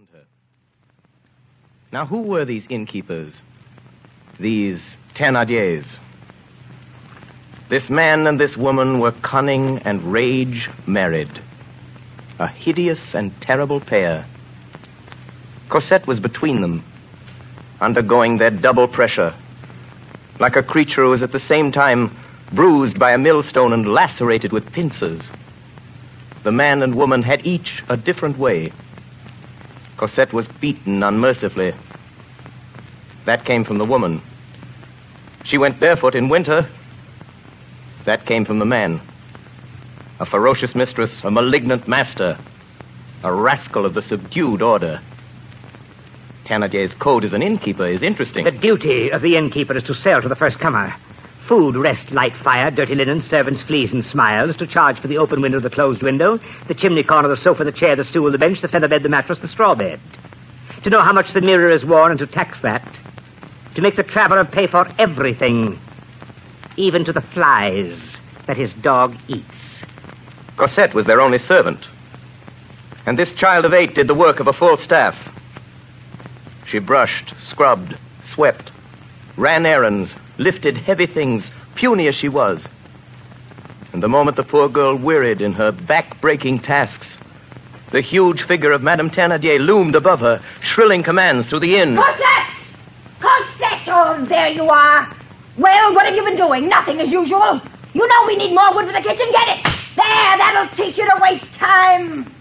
around her. Now, who were these innkeepers? These Thénardiers? This man and this woman were cunning and rage married. A hideous and terrible pair. Cosette was between them, undergoing their double pressure, like a creature who was at the same time bruised by a millstone and lacerated with pincers. The man and woman had each a different way. Cosette was beaten unmercifully. That came from the woman. She went barefoot in winter. That came from the man. A ferocious mistress, a malignant master, a rascal of the subdued order. Thénardier's code as an innkeeper is interesting. The duty of the innkeeper is to sell to the first comer. Food, rest, light fire, dirty linen, servants' fleas and smiles, to charge for the open window, the closed window, the chimney corner, the sofa, the chair, the stool, the bench, the feather bed, the mattress, the straw bed. To know how much the mirror is worn and to tax that. To make the traveler pay for everything, even to the flies that his dog eats. Cosette was their only servant. And this child of eight did the work of a full staff. She brushed, scrubbed, swept, ran errands, lifted heavy things, puny as she was. And the moment the poor girl wearied in her back-breaking tasks, the huge figure of Madame Thénardier loomed above her, shrilling commands through the inn. Cosette! Cosette! Oh, there you are. Well, what have you been doing? Nothing as usual. You know we need more wood for the kitchen. Get it. There, that'll teach you to waste time.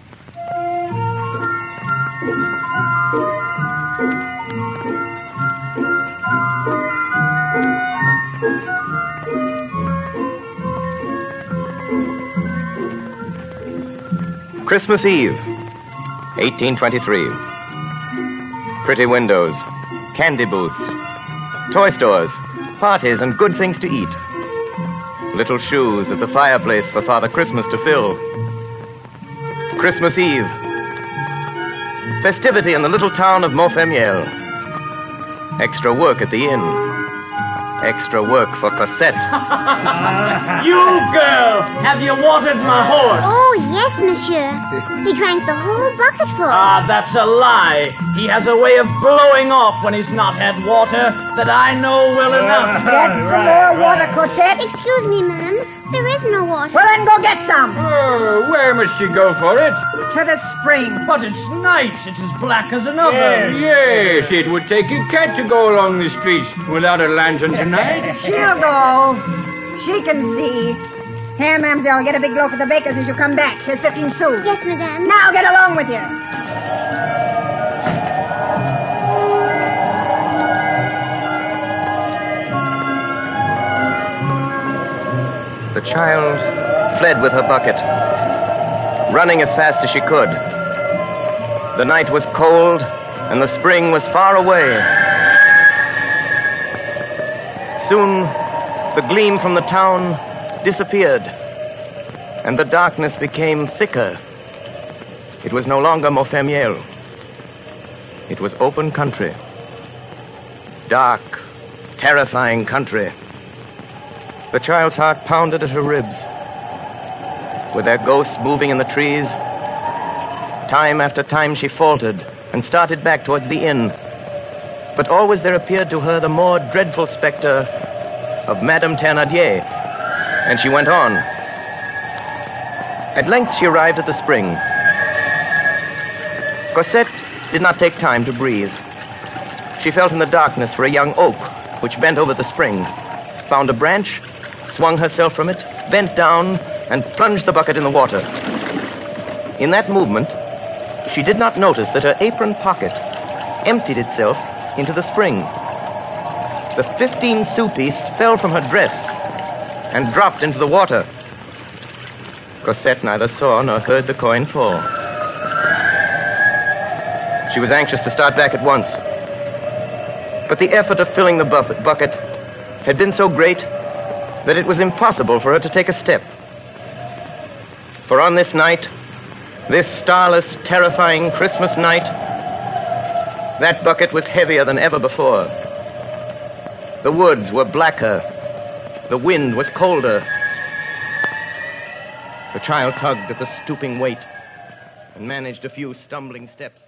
Christmas Eve, 1823. Pretty windows, candy booths, toy stores, parties, and good things to eat. Little shoes at the fireplace for Father Christmas to fill. Christmas Eve. Festivity in the little town of Montfermeil. Extra work at the inn. Extra work for Cosette. You girl, have you watered my horse? Oh, Yes, monsieur. He drank the whole bucketful. Ah, that's a lie. He has a way of blowing off when he's not had water that I know well enough. Get some more water, Cosette. Excuse me, ma'am. There is no water. Well, then go get some. Oh, where must she go for it? To the spring. But it's night. It's as black as an oven. Yes, it would take a cat to go along the streets without a lantern tonight. She'll go. She can see. Here, mademoiselle, get a big loaf of the baker's as you come back. Here's 15 sous. Yes, madame. Now get along with you. The child fled with her bucket, running as fast as she could. The night was cold, and the spring was far away. Soon, the gleam from the town disappeared, and the darkness became thicker. It was no longer Montfermeil. It was open country. Dark, terrifying country. The child's heart pounded at her ribs. With their ghosts moving in the trees, time after time she faltered and started back towards the inn. But always there appeared to her the more dreadful specter of Madame Thénardier, and she went on. At length she arrived at the spring. Cosette did not take time to breathe. She felt in the darkness for a young oak which bent over the spring, found a branch, swung herself from it, bent down, and plunged the bucket in the water. In that movement, she did not notice that her apron pocket emptied itself into the spring. The 15 sou piece fell from her dress and dropped into the water. Cosette neither saw nor heard the coin fall. She was anxious to start back at once. But the effort of filling the bucket had been so great that it was impossible for her to take a step. For on this night, this starless, terrifying Christmas night, that bucket was heavier than ever before. The woods were blacker. The wind was colder. The child tugged at the stooping weight and managed a few stumbling steps.